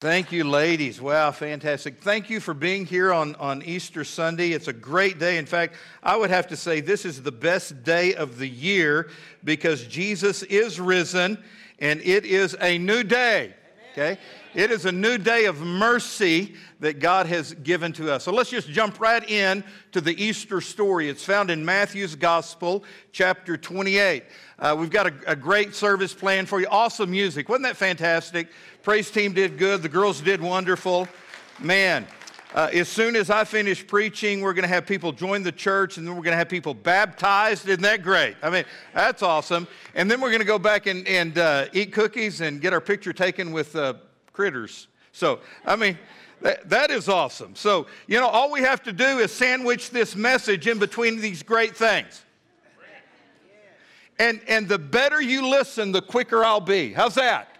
Thank you, ladies. Wow, fantastic. Thank you for being here on, on Easter Sunday. It's a great day. In fact, I would have to say this is the best day of the year because Jesus is risen and it is a new day. Okay? It is a new day of mercy that God has given to us. So let's just jump right in to the Easter story. It's found in Matthew's Gospel, chapter 28. Uh, we've got a, a great service planned for you. Awesome music. Wasn't that fantastic? Praise team did good. The girls did wonderful. Man, uh, as soon as I finish preaching, we're going to have people join the church and then we're going to have people baptized. Isn't that great? I mean, that's awesome. And then we're going to go back and, and uh, eat cookies and get our picture taken with uh, critters. So, I mean, that, that is awesome. So, you know, all we have to do is sandwich this message in between these great things. And, and the better you listen, the quicker I'll be. How's that?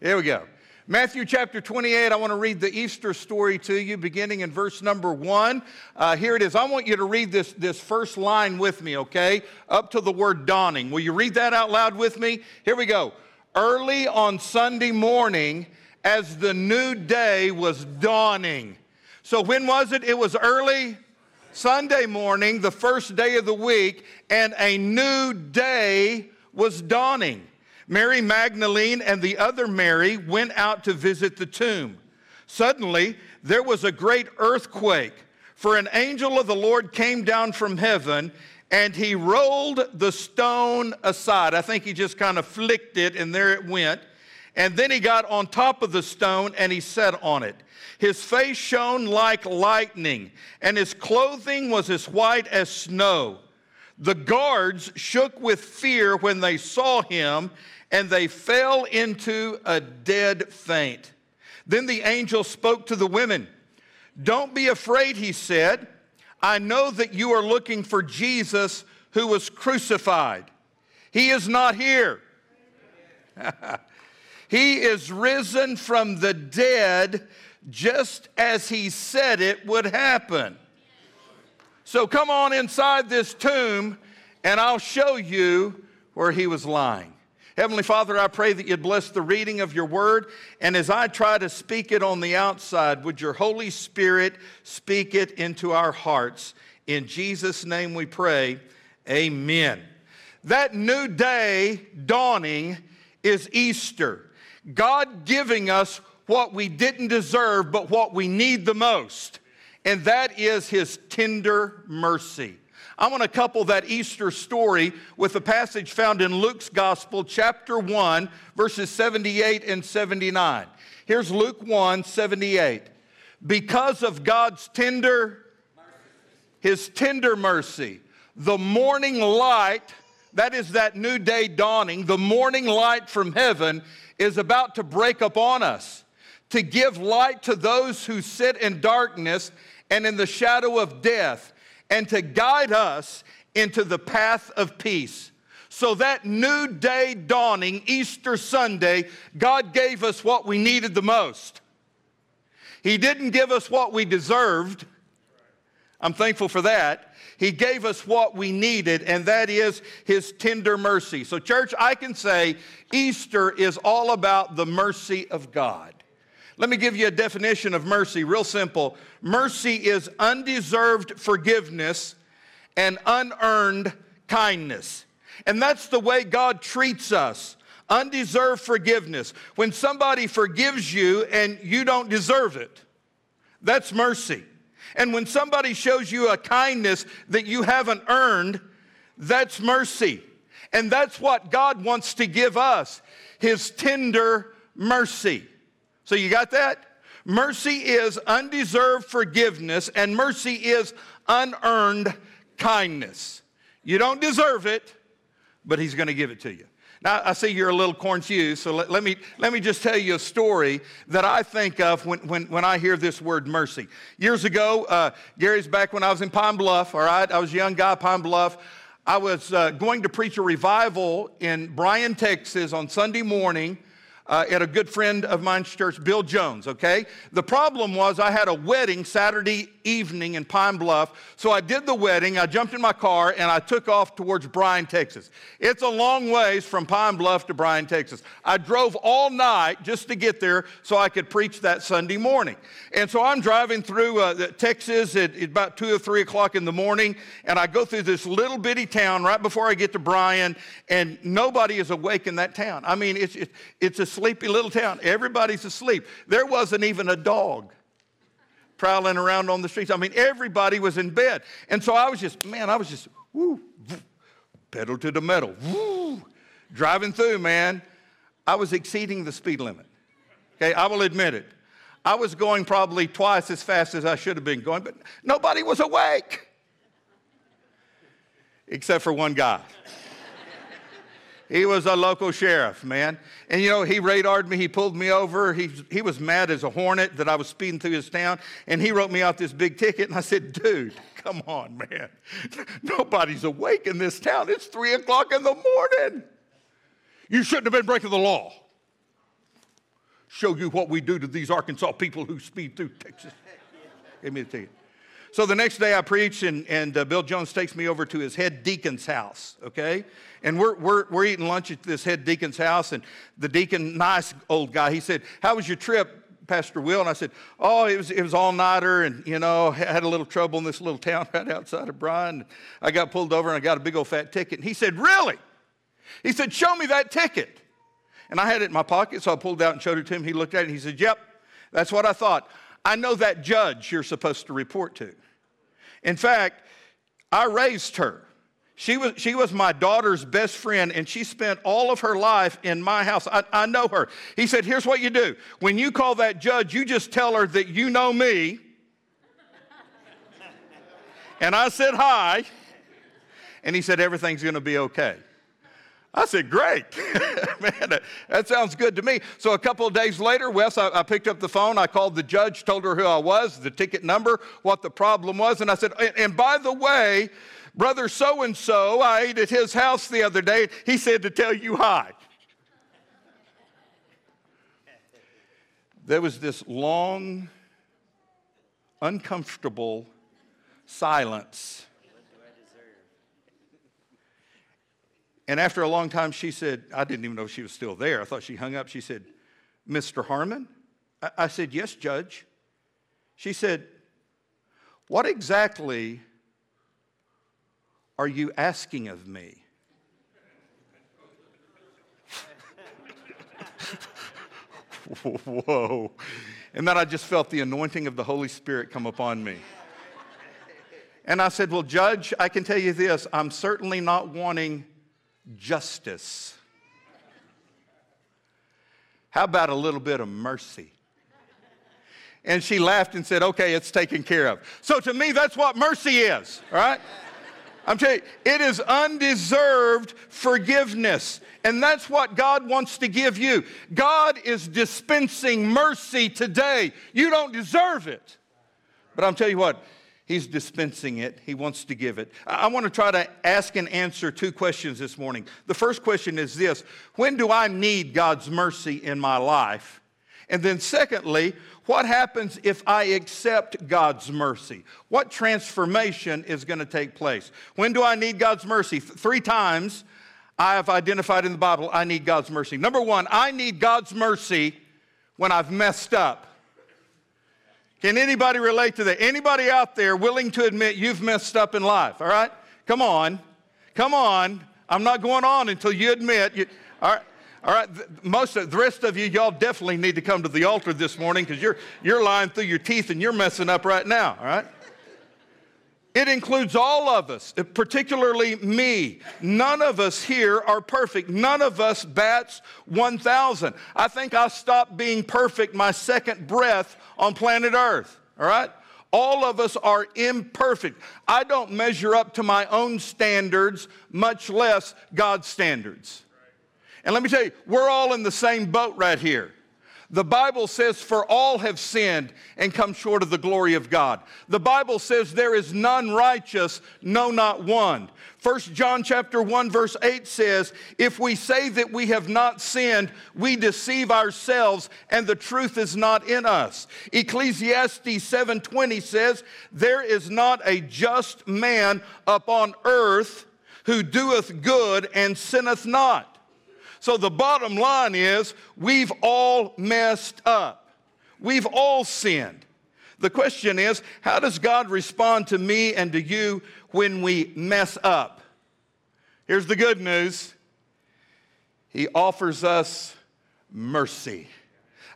Here we go. Matthew chapter 28, I want to read the Easter story to you, beginning in verse number one. Uh, here it is. I want you to read this, this first line with me, okay? Up to the word dawning. Will you read that out loud with me? Here we go. Early on Sunday morning, as the new day was dawning. So, when was it? It was early Sunday morning, the first day of the week, and a new day was dawning. Mary Magdalene and the other Mary went out to visit the tomb. Suddenly, there was a great earthquake, for an angel of the Lord came down from heaven and he rolled the stone aside. I think he just kind of flicked it and there it went. And then he got on top of the stone and he sat on it. His face shone like lightning, and his clothing was as white as snow. The guards shook with fear when they saw him, and they fell into a dead faint. Then the angel spoke to the women. Don't be afraid, he said. I know that you are looking for Jesus who was crucified. He is not here. he is risen from the dead just as he said it would happen. So come on inside this tomb and I'll show you where he was lying. Heavenly Father, I pray that you'd bless the reading of your word. And as I try to speak it on the outside, would your Holy Spirit speak it into our hearts? In Jesus' name we pray, amen. That new day dawning is Easter. God giving us what we didn't deserve, but what we need the most. And that is his tender mercy. I want to couple that Easter story with a passage found in Luke's Gospel, chapter 1, verses 78 and 79. Here's Luke 1 78. Because of God's tender, his tender mercy, the morning light, that is that new day dawning, the morning light from heaven is about to break upon us to give light to those who sit in darkness and in the shadow of death and to guide us into the path of peace. So, that new day dawning, Easter Sunday, God gave us what we needed the most. He didn't give us what we deserved. I'm thankful for that. He gave us what we needed, and that is His tender mercy. So, church, I can say Easter is all about the mercy of God. Let me give you a definition of mercy, real simple. Mercy is undeserved forgiveness and unearned kindness. And that's the way God treats us undeserved forgiveness. When somebody forgives you and you don't deserve it, that's mercy. And when somebody shows you a kindness that you haven't earned, that's mercy. And that's what God wants to give us His tender mercy. So you got that? Mercy is undeserved forgiveness, and mercy is unearned kindness. You don't deserve it, but He's going to give it to you. Now, I see you're a little confused, so let, let, me, let me just tell you a story that I think of when, when, when I hear this word mercy. Years ago, uh, Gary's back when I was in Pine Bluff, all right? I was a young guy, Pine Bluff. I was uh, going to preach a revival in Bryan, Texas on Sunday morning uh, at a good friend of mine's church, Bill Jones, okay? The problem was I had a wedding Saturday evening in Pine Bluff. So I did the wedding, I jumped in my car, and I took off towards Bryan, Texas. It's a long ways from Pine Bluff to Bryan, Texas. I drove all night just to get there so I could preach that Sunday morning. And so I'm driving through uh, Texas at, at about 2 or 3 o'clock in the morning, and I go through this little bitty town right before I get to Bryan, and nobody is awake in that town. I mean, it's, it's a sleepy little town. Everybody's asleep. There wasn't even a dog prowling around on the streets. I mean, everybody was in bed. And so I was just, man, I was just, woo, woo pedal to the metal, woo, driving through, man. I was exceeding the speed limit. Okay, I will admit it. I was going probably twice as fast as I should have been going, but nobody was awake. Except for one guy. He was a local sheriff, man. And you know, he radared me, he pulled me over. He, he was mad as a hornet that I was speeding through his town. And he wrote me out this big ticket. And I said, dude, come on, man. Nobody's awake in this town. It's three o'clock in the morning. You shouldn't have been breaking the law. Show you what we do to these Arkansas people who speed through Texas. Give me the ticket. So the next day I preach, and, and uh, Bill Jones takes me over to his head deacon's house, okay? And we're, we're, we're eating lunch at this head deacon's house, and the deacon, nice old guy, he said, How was your trip, Pastor Will? And I said, Oh, it was, it was all nighter, and, you know, had a little trouble in this little town right outside of Bryan. I got pulled over, and I got a big old fat ticket. And he said, Really? He said, Show me that ticket. And I had it in my pocket, so I pulled it out and showed it to him. He looked at it, and he said, Yep, that's what I thought. I know that judge you're supposed to report to. In fact, I raised her. She was, she was my daughter's best friend, and she spent all of her life in my house. I, I know her. He said, Here's what you do. When you call that judge, you just tell her that you know me. and I said, Hi. And he said, Everything's going to be okay. I said, Great. Man, that, sounds good to me. So a couple of days later, Wes, I, I, picked up the phone. I called the judge, told her who I was, the ticket number, what the problem was. And I said, And, and by the way, Brother so and so, I ate at his house the other day. He said to tell you hi. There was this long, uncomfortable silence. And after a long time, she said, I didn't even know she was still there. I thought she hung up. She said, Mr. Harmon? I, said, Yes, Judge. She said, What exactly are you asking of me? Whoa. And then I just felt the anointing of the Holy Spirit come upon me. And I said, Well, Judge, I can tell you this I'm certainly not wanting justice. How about a little bit of mercy? And she laughed and said, Okay, it's taken care of. So to me, that's what mercy is, right? I'm telling you, it is undeserved forgiveness. And that's what God wants to give you. God is dispensing mercy today. You don't deserve it. But I'm telling you what, He's dispensing it. He wants to give it. I want to try to ask and answer two questions this morning. The first question is this When do I need God's mercy in my life? And then, secondly, what happens if I accept God's mercy? What transformation is going to take place? When do I need God's mercy? Three times I have identified in the Bible I need God's mercy. Number one, I need God's mercy when I've messed up. Can anybody relate to that? Anybody out there willing to admit you've messed up in life? All right? Come on. Come on. I'm not going on until you admit you. All right. All right, most of the rest of you, y'all definitely need to come to the altar this morning because you're, you're lying through your teeth and you're messing up right now, all right? It includes all of us, uh, particularly me. None of us here are perfect. None of us bats 1,000. I think I stopped being perfect my second breath on planet Earth, all right? All of us are imperfect. I don't measure up to my own standards, much less God's standards. And let me tell you, we're all in the same boat right here. The Bible says, For all have sinned and come short of the glory of God. The Bible says, There is none righteous, no, not one. 1 John chapter 1 verse 8 says, "If we say that we have not sinned, we deceive ourselves and the truth is not in us." Ecclesiastes 7:20 says, "There is not a just man upon earth who doeth good and sinneth not." So the bottom line is we've all messed up. We've all sinned. The question is, how does God respond to me and to you when we mess up? Here's the good news He offers us mercy.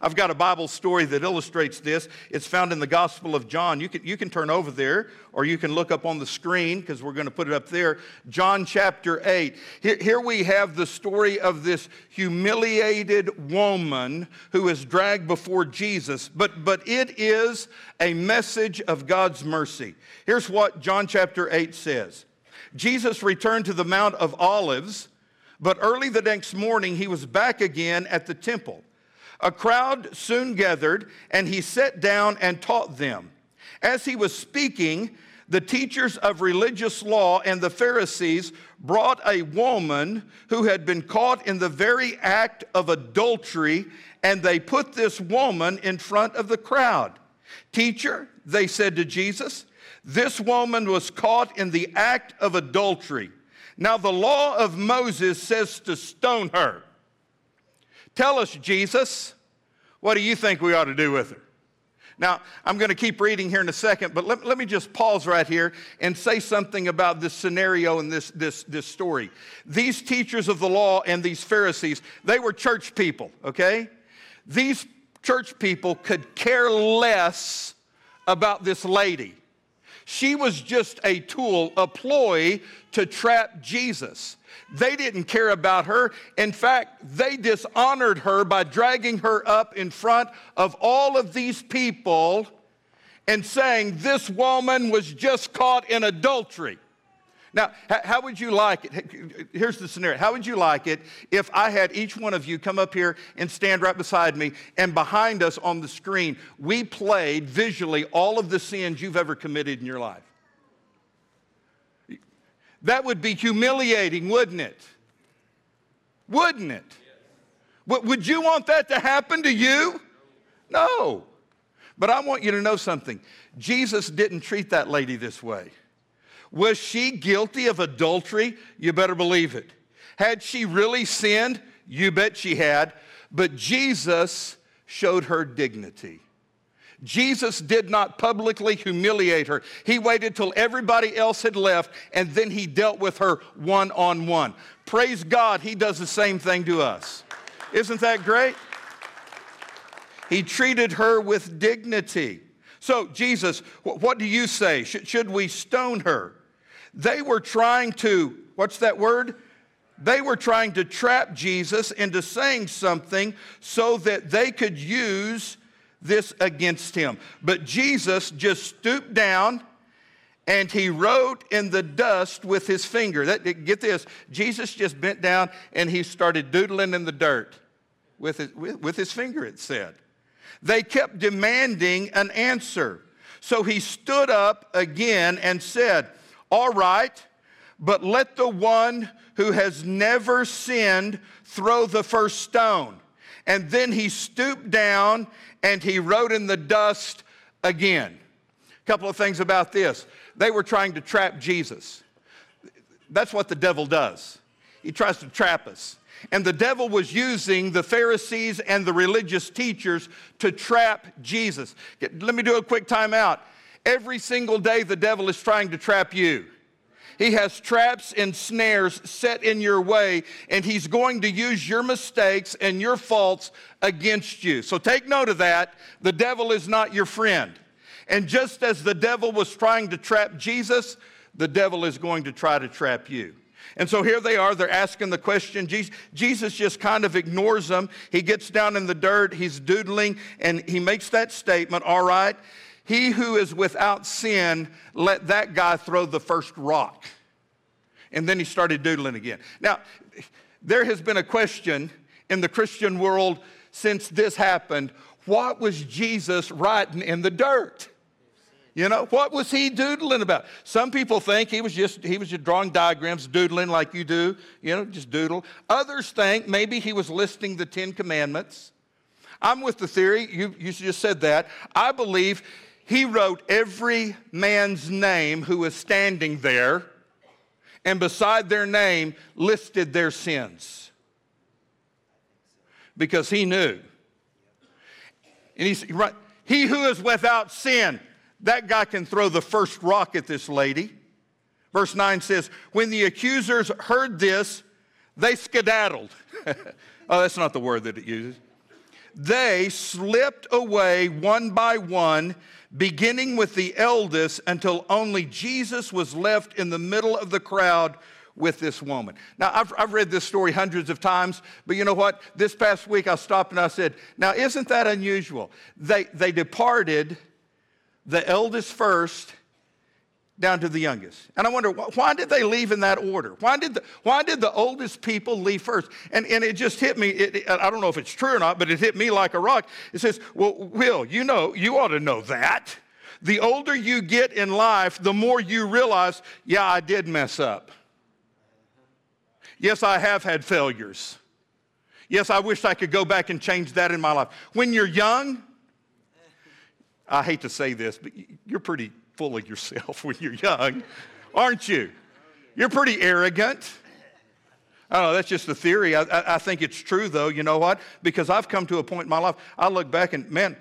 I've got a Bible story that illustrates this. It's found in the Gospel of John. You can, you can turn over there or you can look up on the screen because we're going to put it up there. John chapter 8. Here, here we have the story of this humiliated woman who is dragged before Jesus, but, but it is a message of God's mercy. Here's what John chapter 8 says Jesus returned to the Mount of Olives, but early the next morning he was back again at the temple. A crowd soon gathered, and he sat down and taught them. As he was speaking, the teachers of religious law and the Pharisees brought a woman who had been caught in the very act of adultery, and they put this woman in front of the crowd. Teacher, they said to Jesus, this woman was caught in the act of adultery. Now, the law of Moses says to stone her. Tell us, Jesus, what do you think we ought to do with her? Now, I'm going to keep reading here in a second, but let, let me just pause right here and say something about this scenario and this, this, this story. These teachers of the law and these Pharisees, they were church people, okay? These church people could care less about this lady. She was just a tool, a ploy to trap Jesus. They didn't care about her. In fact, they dishonored her by dragging her up in front of all of these people and saying, This woman was just caught in adultery. Now, how would you like it? Here's the scenario. How would you like it if I had each one of you come up here and stand right beside me, and behind us on the screen, we played visually all of the sins you've ever committed in your life? That would be humiliating, wouldn't it? Wouldn't it? Would you want that to happen to you? No. But I want you to know something. Jesus didn't treat that lady this way. Was she guilty of adultery? You better believe it. Had she really sinned? You bet she had. But Jesus showed her dignity. Jesus did not publicly humiliate her. He waited till everybody else had left and then he dealt with her one on one. Praise God, he does the same thing to us. Isn't that great? He treated her with dignity. So, Jesus, what do you say? Should we stone her? They were trying to, what's that word? They were trying to trap Jesus into saying something so that they could use this against him. But Jesus just stooped down and he wrote in the dust with his finger. That, get this, Jesus just bent down and he started doodling in the dirt with his, with, with his finger, it said. They kept demanding an answer. So he stood up again and said, All right, but let the one who has never sinned throw the first stone. And then he stooped down and he wrote in the dust again. A couple of things about this. They were trying to trap Jesus. That's what the devil does. He tries to trap us. And the devil was using the Pharisees and the religious teachers to trap Jesus. Let me do a quick timeout. Every single day, the devil is trying to trap you. He has traps and snares set in your way, and He's going to use your mistakes and your faults against you. So take note of that. The devil is not your friend. And just as the devil was trying to trap Jesus, the devil is going to try to trap you. And so here they are, they're asking the question. Jesus just kind of ignores them. He gets down in the dirt, he's doodling, and he makes that statement All right, he who is without sin, let that guy throw the first rock. And then he started doodling again. Now, there has been a question in the Christian world since this happened, what was Jesus writing in the dirt? You know, what was he doodling about? Some people think he was just he was just drawing diagrams, doodling like you do, you know, just doodle. Others think maybe he was listing the 10 commandments. I'm with the theory, you, you just said that. I believe he wrote every man's name who was standing there, and beside their name listed their sins. Because he knew. And he's right, he who is without sin, that guy can throw the first rock at this lady. Verse 9 says, When the accusers heard this, they skedaddled. oh, that's not the word that it uses. They slipped away one by one, beginning with the eldest, until only Jesus was left in the middle of the crowd with this woman. Now, I've, I've read this story hundreds of times, but you know what? This past week I stopped and I said, Now, isn't that unusual? They, they departed the eldest first down to the youngest. And I wonder, why did they leave in that order? Why did the, why did the oldest people leave first? And, and it just hit me, it, I don't know if it's true or not, but it hit me like a rock. It says, well, Will, you know, you ought to know that. The older you get in life, the more you realize, yeah, I did mess up. Yes, I have had failures. Yes, I wish I could go back and change that in my life. When you're young, I hate to say this, but you're pretty full of yourself when you're young, aren't you? You're pretty arrogant. I don't know, that's just a theory. I, I, I, think it's true, though. You know what? Because I've come to a point in my life, I look back and, man,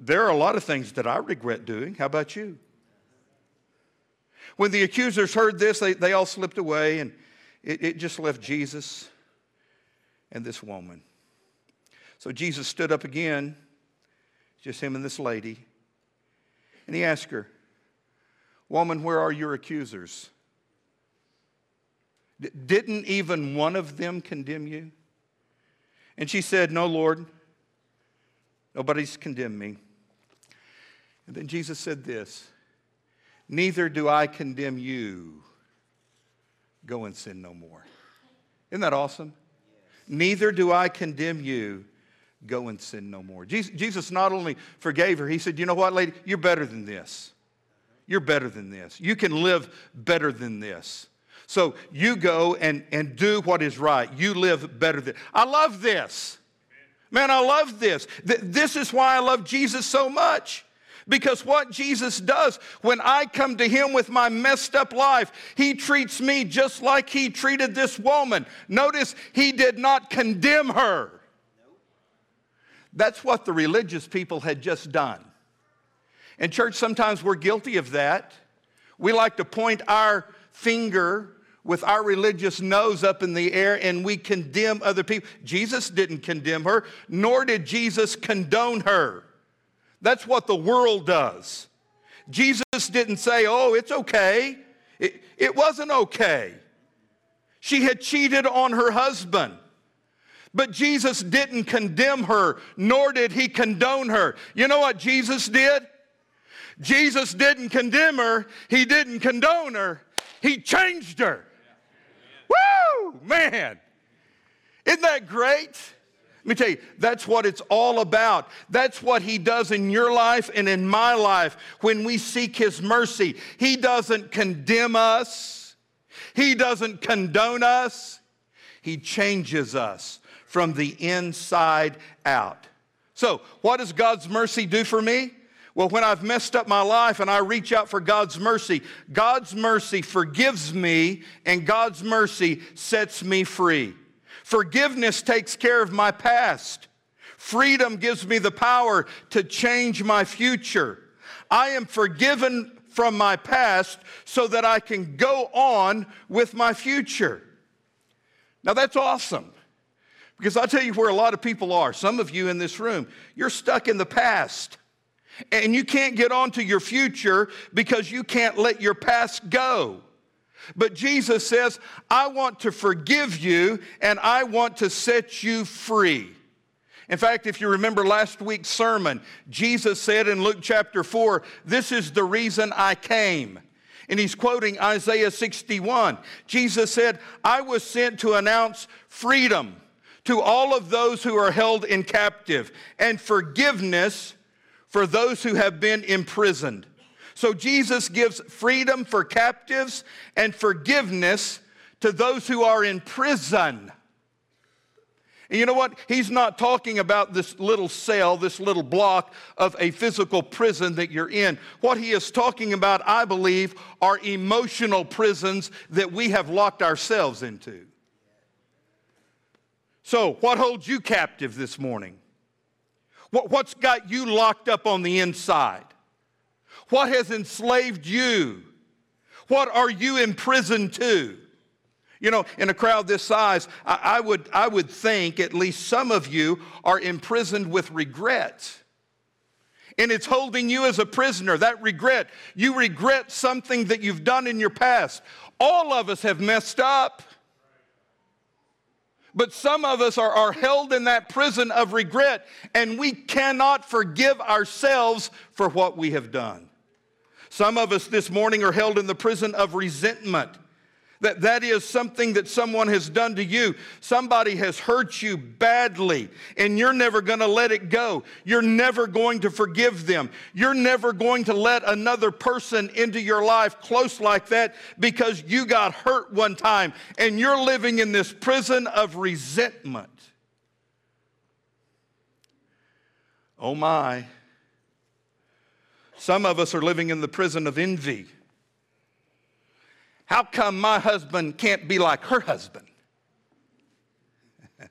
there are a lot of things that I regret doing. How about you? When the accusers heard this, they, they all slipped away, and it, it just left Jesus and this woman. So Jesus stood up again, just him and this lady, and he asked her, Woman, where are your accusers? D- didn't even one of them condemn you? And she said, No, Lord, nobody's condemned me. And then Jesus said this Neither do I condemn you. Go and sin no more. Isn't that awesome? Yes. Neither do I condemn you. Go and sin no more. Jesus, Jesus not only forgave her, he said, You know what, lady? You're better than this. You're better than this. You can live better than this. So you go and, and do what is right. You live better than. I love this. Man, I love this. This is why I love Jesus so much. Because what Jesus does when I come to him with my messed up life, he treats me just like he treated this woman. Notice he did not condemn her. That's what the religious people had just done. And, church, sometimes we're guilty of that. We like to point our finger with our religious nose up in the air and we condemn other people. Jesus didn't condemn her, nor did Jesus condone her. That's what the world does. Jesus didn't say, oh, it's okay. It, it wasn't okay. She had cheated on her husband. But Jesus didn't condemn her, nor did he condone her. You know what Jesus did? Jesus didn't condemn her, he didn't condone her, he changed her. Woo, man. Isn't that great? Let me tell you, that's what it's all about. That's what He does in your life and in my life when we seek His mercy. He doesn't condemn us, He doesn't condone us, He changes us from the inside out. So, what does God's mercy do for me? Well, when I've messed up my life and I reach out for God's mercy, God's mercy forgives me and God's mercy sets me free. Forgiveness takes care of my past. Freedom gives me the power to change my future. I am forgiven from my past so that I can go on with my future. Now that's awesome. Because I'll tell you where a lot of people are. Some of you in this room, you're stuck in the past. And you can't get on to your future because you can't let your past go. But Jesus says, I want to forgive you and I want to set you free. In fact, if you remember last week's sermon, Jesus said in Luke chapter 4, This is the reason I came. And he's quoting Isaiah 61. Jesus said, I was sent to announce freedom to all of those who are held in captive, and forgiveness for those who have been imprisoned. So Jesus gives freedom for captives and forgiveness to those who are in prison. And you know what? He's not talking about this little cell, this little block of a physical prison that you're in. What he is talking about, I believe, are emotional prisons that we have locked ourselves into. So, what holds you captive this morning? What's got you locked up on the inside? What has enslaved you? What are you imprisoned to? You know, in a crowd this size, I, I, would, I would think at least some of you are imprisoned with regret. And it's holding you as a prisoner, that regret. You regret something that you've done in your past. All of us have messed up. But some of us are, are held in that prison of regret, and we cannot forgive ourselves for what we have done. Some of us this morning are held in the prison of resentment. That, that is something that someone has done to you. Somebody has hurt you badly, and you're never going to let it go. You're never going to forgive them. You're never going to let another person into your life close like that because you got hurt one time, and you're living in this prison of resentment. Oh my. Some of us are living in the prison of envy. How come my husband can't be like her husband?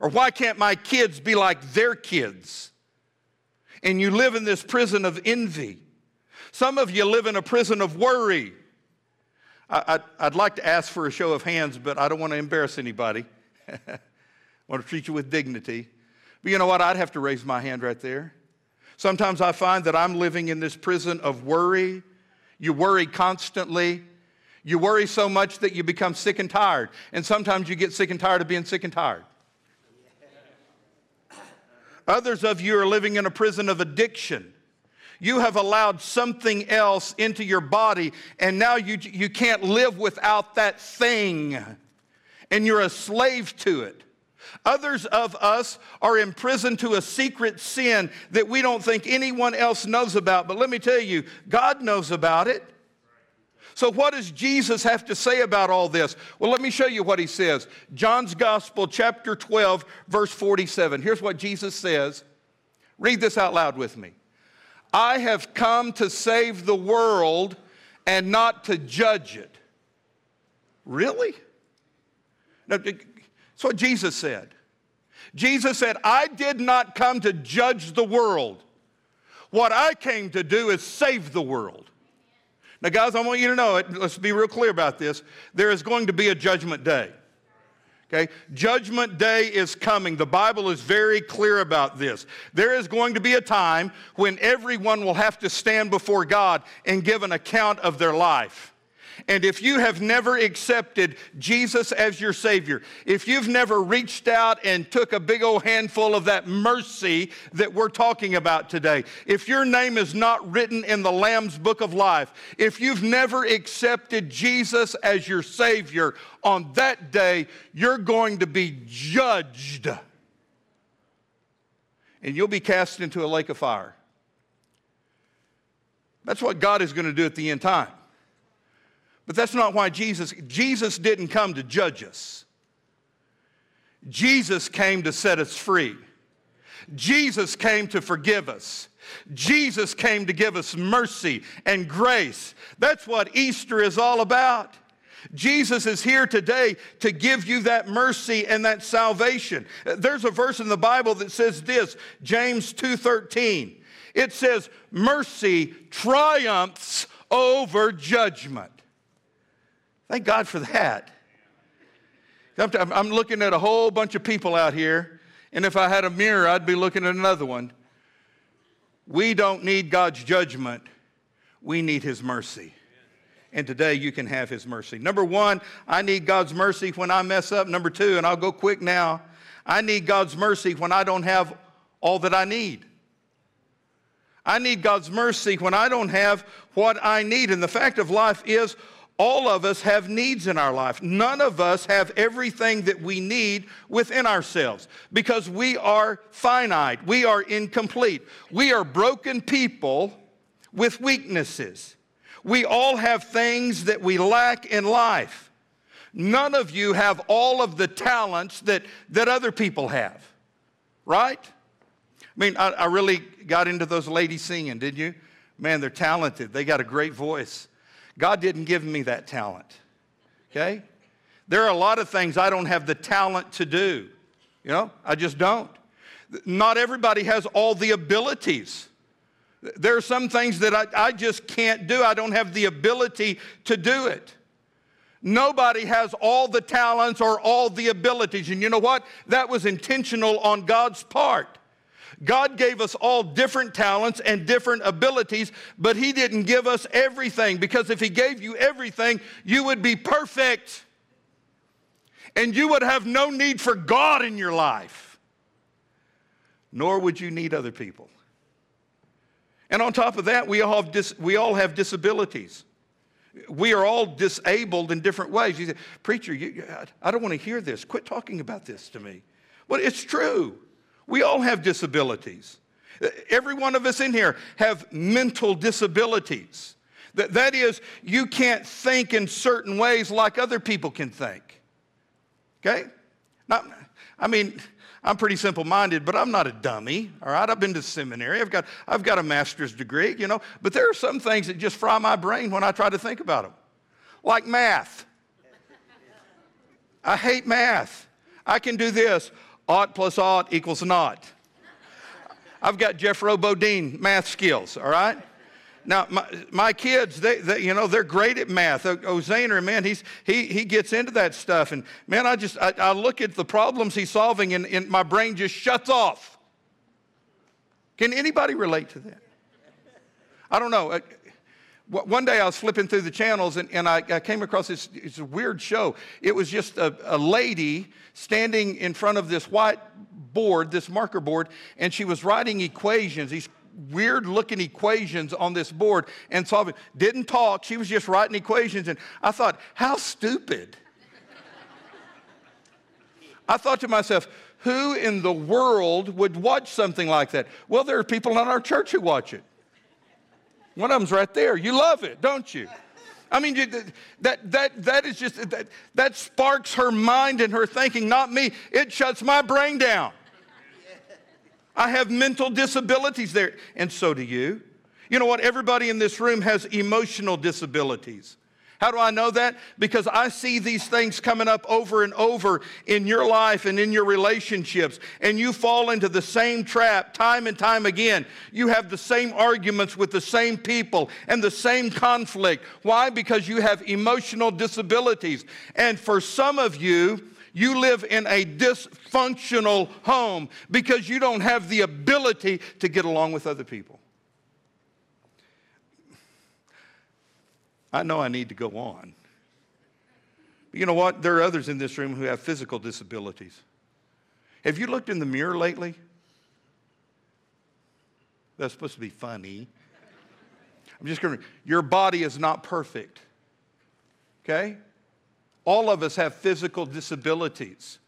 or why can't my kids be like their kids? And you live in this prison of envy. Some of you live in a prison of worry. I, would like to ask for a show of hands, but I don't want to embarrass anybody. I want to treat you with dignity. But you know what? I'd have to raise my hand right there. Sometimes I find that I'm living in this prison of worry. You worry constantly. You worry so much that you become sick and tired. And sometimes you get sick and tired of being sick and tired. Others of you are living in a prison of addiction. You have allowed something else into your body, and now you, you can't live without that thing, and you're a slave to it. Others of us are imprisoned to a secret sin that we don't think anyone else knows about. But let me tell you, God knows about it. So, what does Jesus have to say about all this? Well, let me show you what he says. John's Gospel, chapter 12, verse 47. Here's what Jesus says. Read this out loud with me. I have come to save the world and not to judge it. Really? No, that's what Jesus said. Jesus said, I did not come to judge the world. What I came to do is save the world. Now, guys, I want you to know it. Let's be real clear about this. There is going to be a judgment day. Okay? Judgment day is coming. The Bible is very clear about this. There is going to be a time when everyone will have to stand before God and give an account of their life. And if you have never accepted Jesus as your Savior, if you've never reached out and took a big old handful of that mercy that we're talking about today, if your name is not written in the Lamb's book of life, if you've never accepted Jesus as your Savior, on that day, you're going to be judged. And you'll be cast into a lake of fire. That's what God is going to do at the end time. But that's not why Jesus, Jesus didn't come to judge us. Jesus came to set us free. Jesus came to forgive us. Jesus came to give us mercy and grace. That's what Easter is all about. Jesus is here today to give you that mercy and that salvation. There's a verse in the Bible that says this, James 2:13. It says, "Mercy triumphs over judgment." Thank God for that. I'm looking at a whole bunch of people out here, and if I had a mirror, I'd be looking at another one. We don't need God's judgment, we need His mercy. And today you can have His mercy. Number one, I need God's mercy when I mess up. Number two, and I'll go quick now, I need God's mercy when I don't have all that I need. I need God's mercy when I don't have what I need. And the fact of life is, all of us have needs in our life. None of us have everything that we need within ourselves because we are finite. We are incomplete. We are broken people with weaknesses. We all have things that we lack in life. None of you have all of the talents that, that other people have, right? I mean, I, I really got into those ladies singing, didn't you? Man, they're talented. They got a great voice. God didn't give me that talent. Okay? There are a lot of things I don't have the talent to do. You know, I just don't. Not everybody has all the abilities. There are some things that I, I just can't do. I don't have the ability to do it. Nobody has all the talents or all the abilities. And you know what? That was intentional on God's part. God gave us all different talents and different abilities, but He didn't give us everything because if He gave you everything, you would be perfect and you would have no need for God in your life, nor would you need other people. And on top of that, we all have, dis- we all have disabilities. We are all disabled in different ways. You say, Preacher, you, I don't want to hear this. Quit talking about this to me. Well, it's true. We all have disabilities. Every one of us in here have mental disabilities. That, that is, you can't think in certain ways like other people can think. Okay? Not, I mean, I'm pretty simple minded, but I'm not a dummy, all right? I've been to seminary, I've got, I've got a master's degree, you know, but there are some things that just fry my brain when I try to think about them, like math. I hate math. I can do this. Ought plus ought equals not. I've got Jethro Bodine math skills, all right? Now, my, my kids, they, they, you know, they're great at math. Ozaner, man, he's, he, he gets into that stuff. And man, I just, I, I look at the problems he's solving and, and my brain just shuts off. Can anybody relate to that? I don't know. Uh, One day I was flipping through the channels and, and I, I, came across this, this weird show. It was just a, a lady standing in front of this white board, this marker board, and she was writing equations, these weird looking equations on this board and solving. Didn't talk, she was just writing equations. And I thought, how stupid. I thought to myself, who in the world would watch something like that? Well, there are people in our church who watch it. One of them's right there. You love it, don't you? I mean, that, that, that is just, that, that sparks her mind and her thinking, not me. It shuts my brain down. I have mental disabilities there, and so do you. You know what? Everybody in this room has emotional disabilities. How do I know that? Because I see these things coming up over and over in your life and in your relationships, and you fall into the same trap time and time again. You have the same arguments with the same people and the same conflict. Why? Because you have emotional disabilities. And for some of you, you live in a dysfunctional home because you don't have the ability to get along with other people. I know I need to go on. But you know what? There are others in this room who have physical disabilities. Have you looked in the mirror lately? That's supposed to be funny. I'm just going to, your body is not perfect. Okay? All of us have physical disabilities.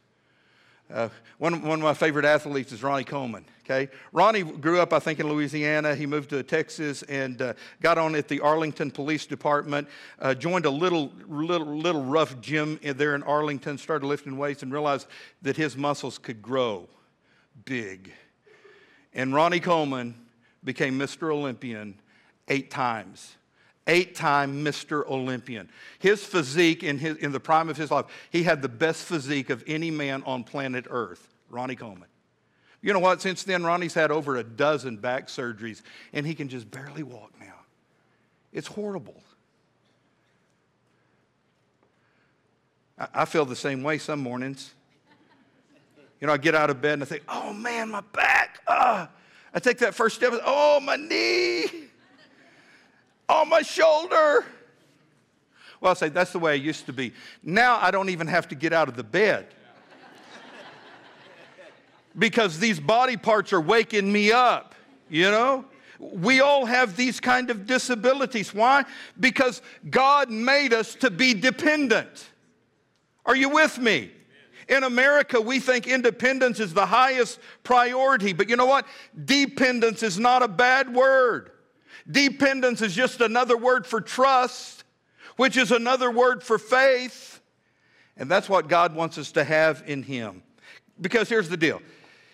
Uh, one, one of my favorite athletes is Ronnie Coleman. Okay, Ronnie grew up, I think, in Louisiana. He moved to Texas and uh, got on at the Arlington Police Department. Uh, joined a little, little, little rough gym there in Arlington. Started lifting weights and realized that his muscles could grow big. And Ronnie Coleman became Mr. Olympian eight times eight time Mr. Olympian. His physique in, his, in the prime of his life, he had the best physique of any man on planet Earth, Ronnie Coleman. You know what? Since then, Ronnie's had over a dozen back surgeries, and he can just barely walk now. It's horrible. I, feel the same way some mornings. You know, I get out of bed and I think, oh man, my back. I take that first step, oh, my knee on my shoulder. Well, I say, that's the way I used to be. Now I don't even have to get out of the bed because these body parts are waking me up, you know? We all have these kind of disabilities. Why? Because God made us to be dependent. Are you with me? In America, we think independence is the highest priority, but you know what? Dependence is not a bad word. Dependence is just another word for trust, which is another word for faith. And that's what God wants us to have in Him. Because here's the deal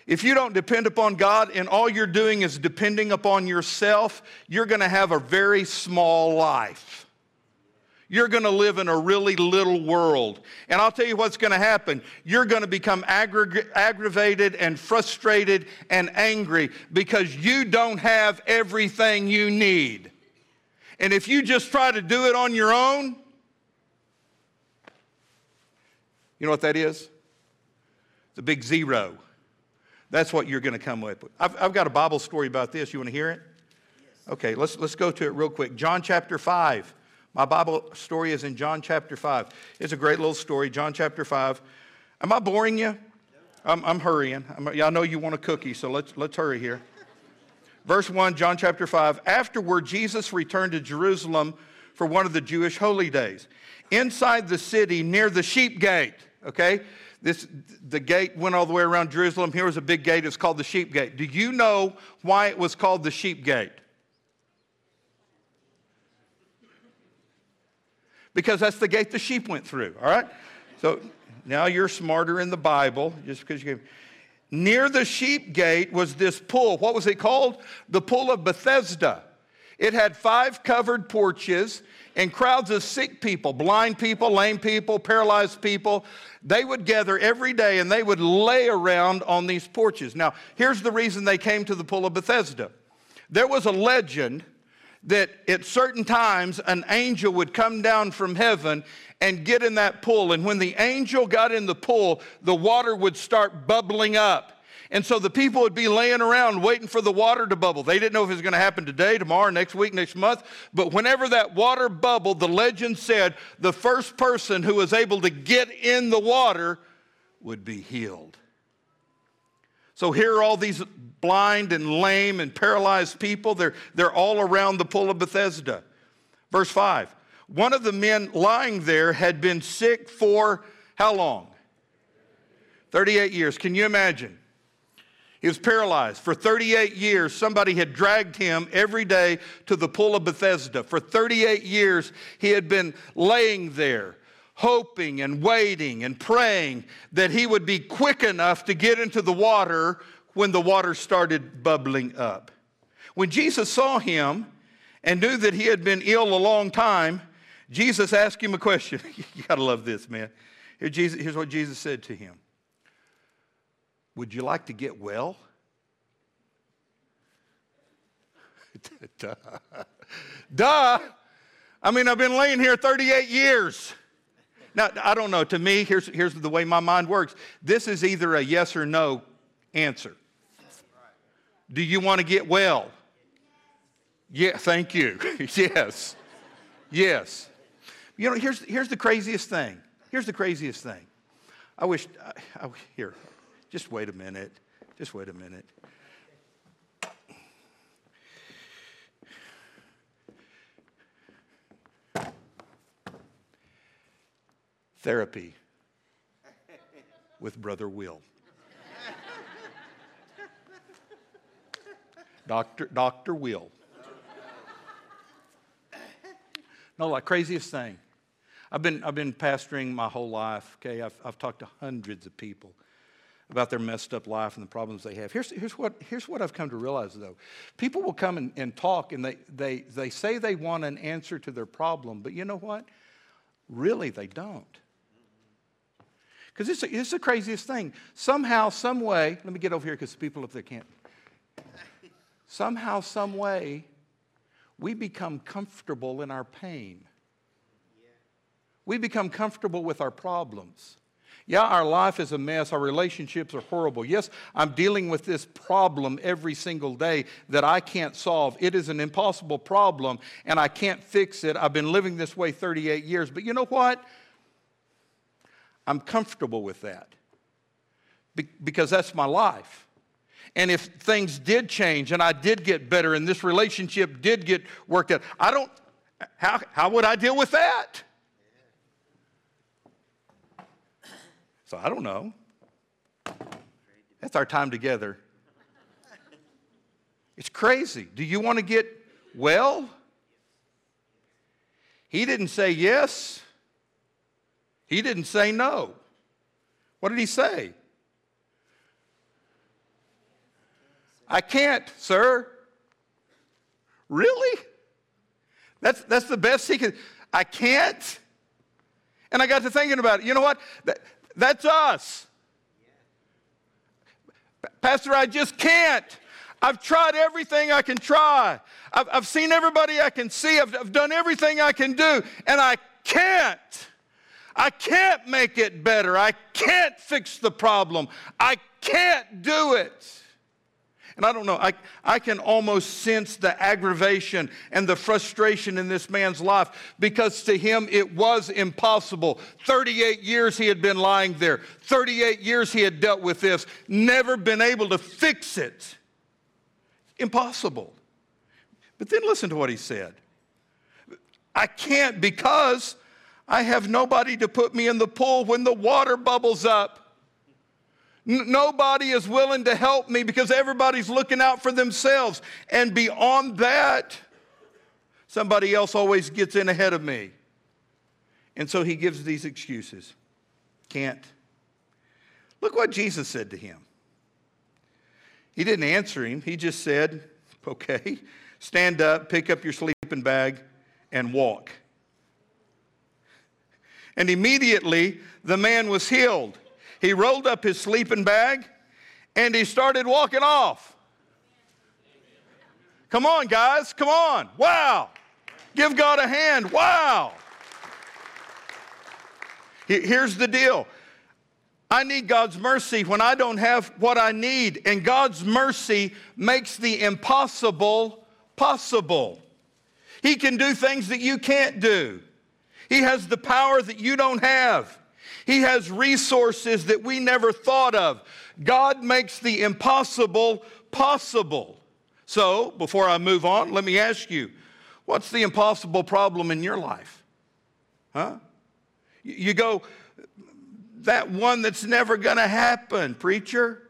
if you don't depend upon God and all you're doing is depending upon yourself, you're going to have a very small life. You're going to live in a really little world. And I'll tell you what's going to happen. You're going to become aggra- aggravated and frustrated and angry because you don't have everything you need. And if you just try to do it on your own, you know what that is? The big zero. That's what you're going to come up with. I've, I've got a Bible story about this. You want to hear it? Okay, let's, let's go to it real quick. John chapter 5. My Bible story is in John chapter 5. It's a great little story, John chapter 5. Am I boring you? I'm, I'm hurrying. I'm, I know you want a cookie, so let's, let's hurry here. Verse 1, John chapter 5. Afterward, Jesus returned to Jerusalem for one of the Jewish holy days. Inside the city, near the sheep gate, okay? This, the gate went all the way around Jerusalem. Here was a big gate. It's called the sheep gate. Do you know why it was called the sheep gate? Because that's the gate the sheep went through, all right? So now you're smarter in the Bible just because you gave. Near the sheep gate was this pool. What was it called? The pool of Bethesda. It had five covered porches, and crowds of sick people, blind people, lame people, paralyzed people, they would gather every day and they would lay around on these porches. Now, here's the reason they came to the pool of Bethesda. There was a legend that at certain times an angel would come down from heaven and get in that pool. And when the angel got in the pool, the water would start bubbling up. And so the people would be laying around waiting for the water to bubble. They didn't know if it was going to happen today, tomorrow, next week, next month. But whenever that water bubbled, the legend said the first person who was able to get in the water would be healed. So here are all these blind and lame and paralyzed people. They're, they're all around the pool of Bethesda. Verse 5 One of the men lying there had been sick for how long? 38 years. Can you imagine? He was paralyzed. For 38 years, somebody had dragged him every day to the pool of Bethesda. For 38 years, he had been laying there hoping and waiting and praying that he would be quick enough to get into the water when the water started bubbling up. When Jesus saw him and knew that he had been ill a long time, Jesus asked him a question. you gotta love this, man. Here Jesus, here's what Jesus said to him Would you like to get well? Duh. Duh. I mean, I've been laying here 38 years. Now, I don't know. To me, here's, here's the way my mind works this is either a yes or no answer. Do you want to get well? Yeah, thank you. yes. Yes. You know, here's, here's the craziest thing. Here's the craziest thing. I wish, I, I, here, just wait a minute. Just wait a minute. Therapy with Brother Will. Doctor, Dr. Will. No, like craziest thing. I've been, I've been pastoring my whole life, okay? I've, I've talked to hundreds of people about their messed up life and the problems they have. Here's, here's, what, here's what I've come to realize, though. People will come and, and talk, and they, they, they say they want an answer to their problem, but you know what? Really, they don't. Because it's, it's the craziest thing. Somehow, some way, let me get over here because people up there can't. Somehow, some way, we become comfortable in our pain. We become comfortable with our problems. Yeah, our life is a mess. Our relationships are horrible. Yes, I'm dealing with this problem every single day that I can't solve. It is an impossible problem and I can't fix it. I've been living this way 38 years. But you know what? I'm comfortable with that because that's my life. and if things did change and I did get better and this relationship did get worked out, I don't, how, how would I deal with that? So I don't know. That's our time together. It's crazy. Do you want to get well? He didn't say yes. He didn't say no. What did he say? I can't, sir. Really? That's, that's the best he could. I can't. And I got to thinking about it. You know what? That, that's us. Pastor, I just can't. I've tried everything I can try. I've, I've seen everybody I can see. I've, I've done everything I can do, and I can't. I can't make it better. I can't fix the problem. I can't do it. And I don't know, I, I can almost sense the aggravation and the frustration in this man's life because to him it was impossible. 38 years he had been lying there, 38 years he had dealt with this, never been able to fix it. Impossible. But then listen to what he said I can't because I have nobody to put me in the pool when the water bubbles up. N- nobody is willing to help me because everybody's looking out for themselves. And beyond that, somebody else always gets in ahead of me. And so he gives these excuses. Can't. Look what Jesus said to him. He didn't answer him, he just said, Okay, stand up, pick up your sleeping bag, and walk. And immediately the man was healed he rolled up his sleeping bag and he started walking off. Come on, guys, come on. Wow. Give God a hand. Wow. Here's the deal I need God's mercy when I don't have what I need, and God's mercy makes the impossible possible. He can do things that you can't do, He has the power that you don't have. He has resources that we never thought of. God makes the impossible possible. So, before I move on, let me ask you what's the impossible problem in your life? Huh? You go, that one that's never going to happen, preacher.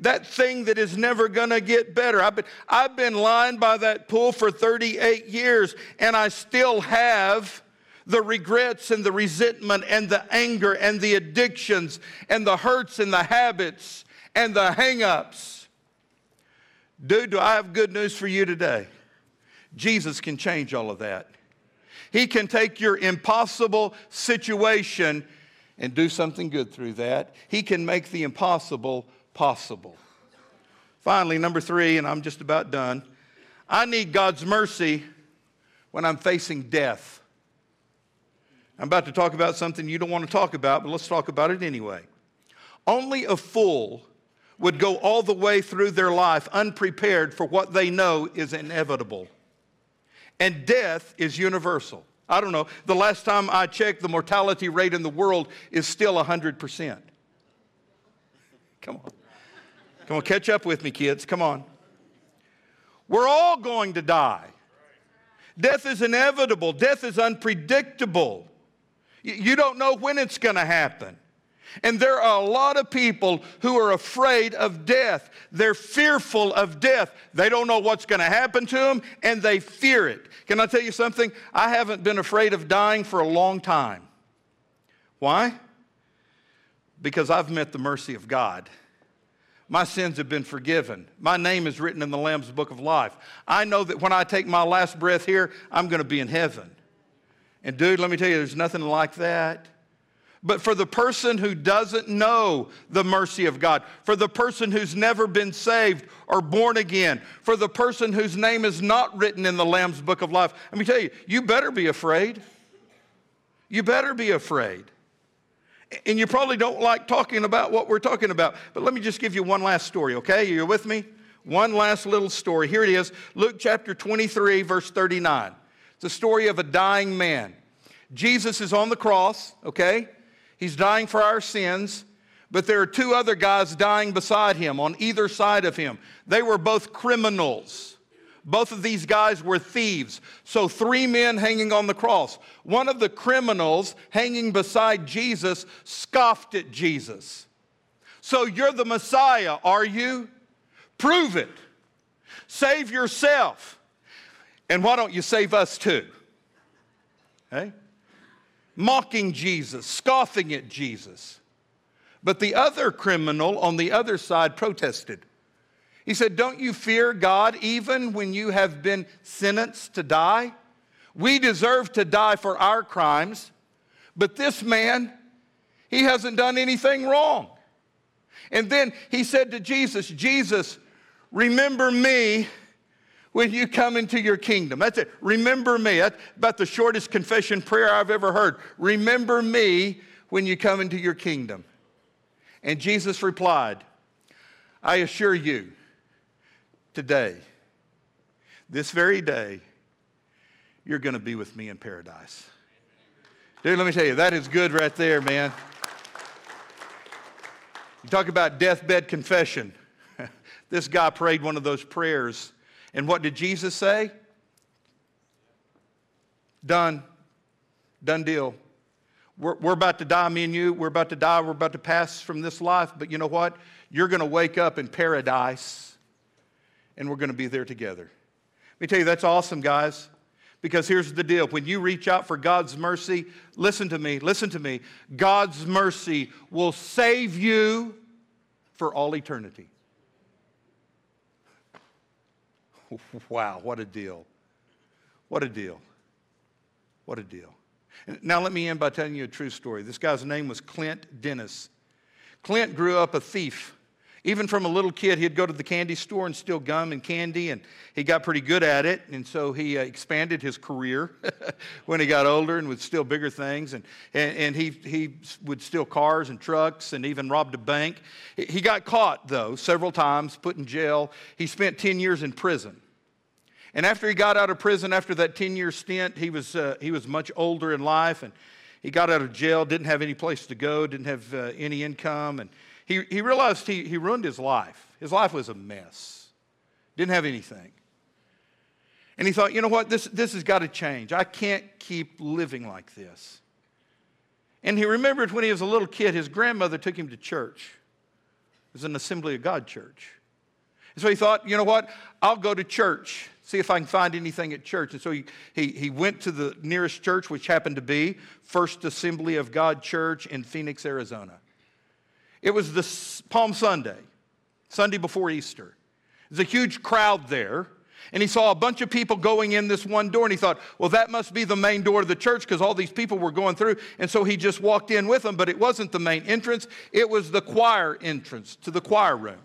That thing that is never going to get better. I've been, I've been lying by that pool for 38 years, and I still have the regrets and the resentment and the anger and the addictions and the hurts and the habits and the hangups. Dude, do I have good news for you today? Jesus can change all of that. He can take your impossible situation and do something good through that. He can make the impossible possible. Finally, number three, and I'm just about done. I need God's mercy when I'm facing death. I'm about to talk about something you don't want to talk about, but let's talk about it anyway. Only a fool would go all the way through their life unprepared for what they know is inevitable. And death is universal. I don't know, the last time I checked, the mortality rate in the world is still 100%. Come on. Come on, catch up with me, kids. Come on. We're all going to die. Death is inevitable, death is unpredictable. You don't know when it's going to happen. And there are a lot of people who are afraid of death. They're fearful of death. They don't know what's going to happen to them and they fear it. Can I tell you something? I haven't been afraid of dying for a long time. Why? Because I've met the mercy of God. My sins have been forgiven. My name is written in the Lamb's book of life. I know that when I take my last breath here, I'm going to be in heaven. And, dude, let me tell you, there's nothing like that. But for the person who doesn't know the mercy of God, for the person who's never been saved or born again, for the person whose name is not written in the Lamb's book of life, let me tell you, you better be afraid. You better be afraid. And you probably don't like talking about what we're talking about, but let me just give you one last story, okay? You're with me? One last little story. Here it is Luke chapter 23, verse 39. It's a story of a dying man. Jesus is on the cross, okay? He's dying for our sins, But there are two other guys dying beside him on either side of him. They were both criminals. Both of these guys were thieves. So, three men hanging on the cross. One of the criminals hanging beside Jesus scoffed at Jesus. So, you're the Messiah, are you? Prove it. Save yourself. And why don't you save us too? Hey? Mocking Jesus, scoffing at Jesus. But the other criminal on the other side protested. He said, Don't you fear God even when you have been sentenced to die? We deserve to die for our crimes, but this man, he hasn't done anything wrong. And then he said to Jesus, Jesus, remember me when you come into your kingdom. That's it. Remember me. That's about the shortest confession prayer I've ever heard. Remember me when you come into your kingdom. And Jesus replied, I assure you, today, this very day, you're going to be with me in paradise. Dude, let me tell you, that is good right there, man. You talk about deathbed confession. this guy prayed one of those prayers. And what did Jesus say? Done. Done deal. We're, we're about to die, me and you. We're about to die. We're about to pass from this life. But you know what? You're going to wake up in paradise, and we're going to be there together. Let me tell you, that's awesome, guys. Because here's the deal when you reach out for God's mercy, listen to me, listen to me. God's mercy will save you for all eternity. Wow, what a deal. What a deal. What a deal. Now, let me end by telling you a true story. This guy's name was Clint Dennis. Clint grew up a thief. Even from a little kid, he'd go to the candy store and steal gum and candy, and he got pretty good at it. And so he uh, expanded his career when he got older and would steal bigger things. And, and, and, he, he would steal cars and trucks and even robbed a bank. He got caught, though, several times, put in jail. He spent 10 years in prison. And after he got out of prison, after that 10 year stint, he was, uh, he was much older in life and he got out of jail, didn't have any place to go, didn't have uh, any income. And he, he realized he, he ruined his life. His life was a mess, didn't have anything. And he thought, you know what, this, this has got to change. I can't keep living like this. And he remembered when he was a little kid, his grandmother took him to church. It was an Assembly of God church. And so he thought, you know what, I'll go to church see if I can find anything at church. And so he, he, he went to the nearest church, which happened to be First Assembly of God Church in Phoenix, Arizona. It was the Palm Sunday, Sunday before Easter. There's a huge crowd there. And he saw a bunch of people going in this one door, and he thought, well, that must be the main door of the church because all these people were going through. And so he just walked in with them, but it wasn't the main entrance, it was the choir entrance to the choir room.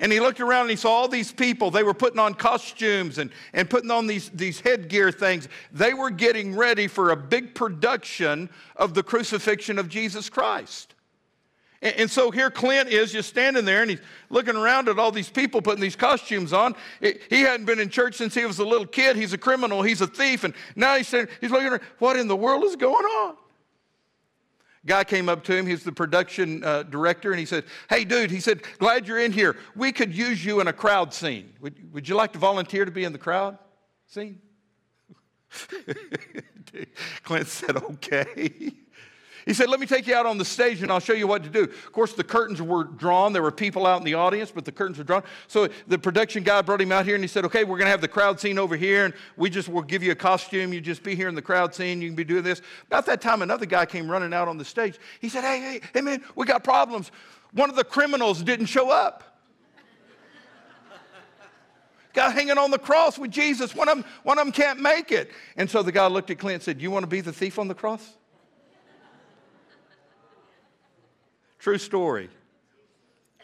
And he looked around and he saw all these people. They were putting on costumes and, and putting on these, these headgear things. They were getting ready for a big production of the crucifixion of Jesus Christ. And, so here Clint is just standing there and he's looking around at all these people putting these costumes on. He hadn't been in church since he was a little kid. He's a criminal, he's a thief. And now he's, saying, he's looking around, what in the world is going on? Guy came up to him, he's the production uh, director, and he said, Hey, dude, he said, Glad you're in here. We could use you in a crowd scene. Would, would you like to volunteer to be in the crowd scene? Clint said, Okay. He said, Let me take you out on the stage and I'll show you what to do. Of course, the curtains were drawn. There were people out in the audience, but the curtains were drawn. So the production guy brought him out here and he said, Okay, we're going to have the crowd scene over here and we just will give you a costume. You just be here in the crowd scene. You can be doing this. About that time, another guy came running out on the stage. He said, Hey, hey, hey, man, we got problems. One of the criminals didn't show up guy hanging on the cross with Jesus. One of, them, one of them can't make it. And so the guy looked at Clint and said, You want to be the thief on the cross? True story.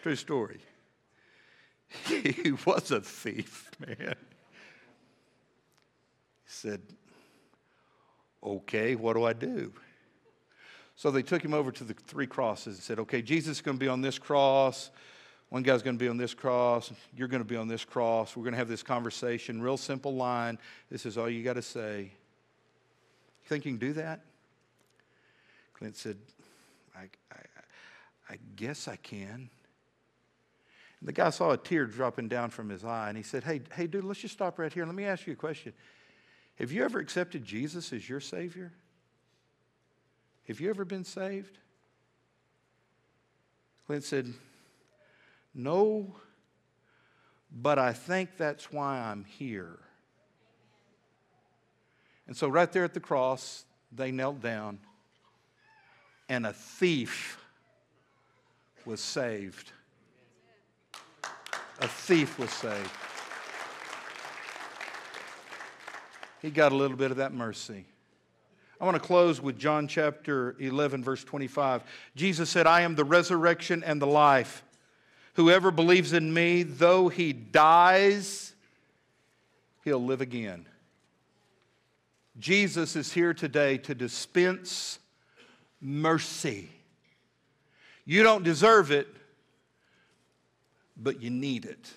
True story. He was a thief, man. He said, Okay, what do I do? So they took him over to the three crosses and said, Okay, Jesus is going to be on this cross. One guy's going to be on this cross. You're going to be on this cross. We're going to have this conversation. Real simple line. This is all you got to say. You think you can do that? Clint said, I, I, I guess I can. And the guy saw a tear dropping down from his eye and he said, Hey, hey, dude, let's just stop right here. Let me ask you a question. Have you ever accepted Jesus as your Savior? Have you ever been saved? Clint said, No, but I think that's why I'm here. And so, right there at the cross, they knelt down, and a thief was saved. A thief was saved. He got a little bit of that mercy. I want to close with John chapter 11, verse 25. Jesus said, I am the resurrection and the life. Whoever believes in me, though he dies, he'll live again. Jesus is here today to dispense mercy. You don't deserve it, but you need it.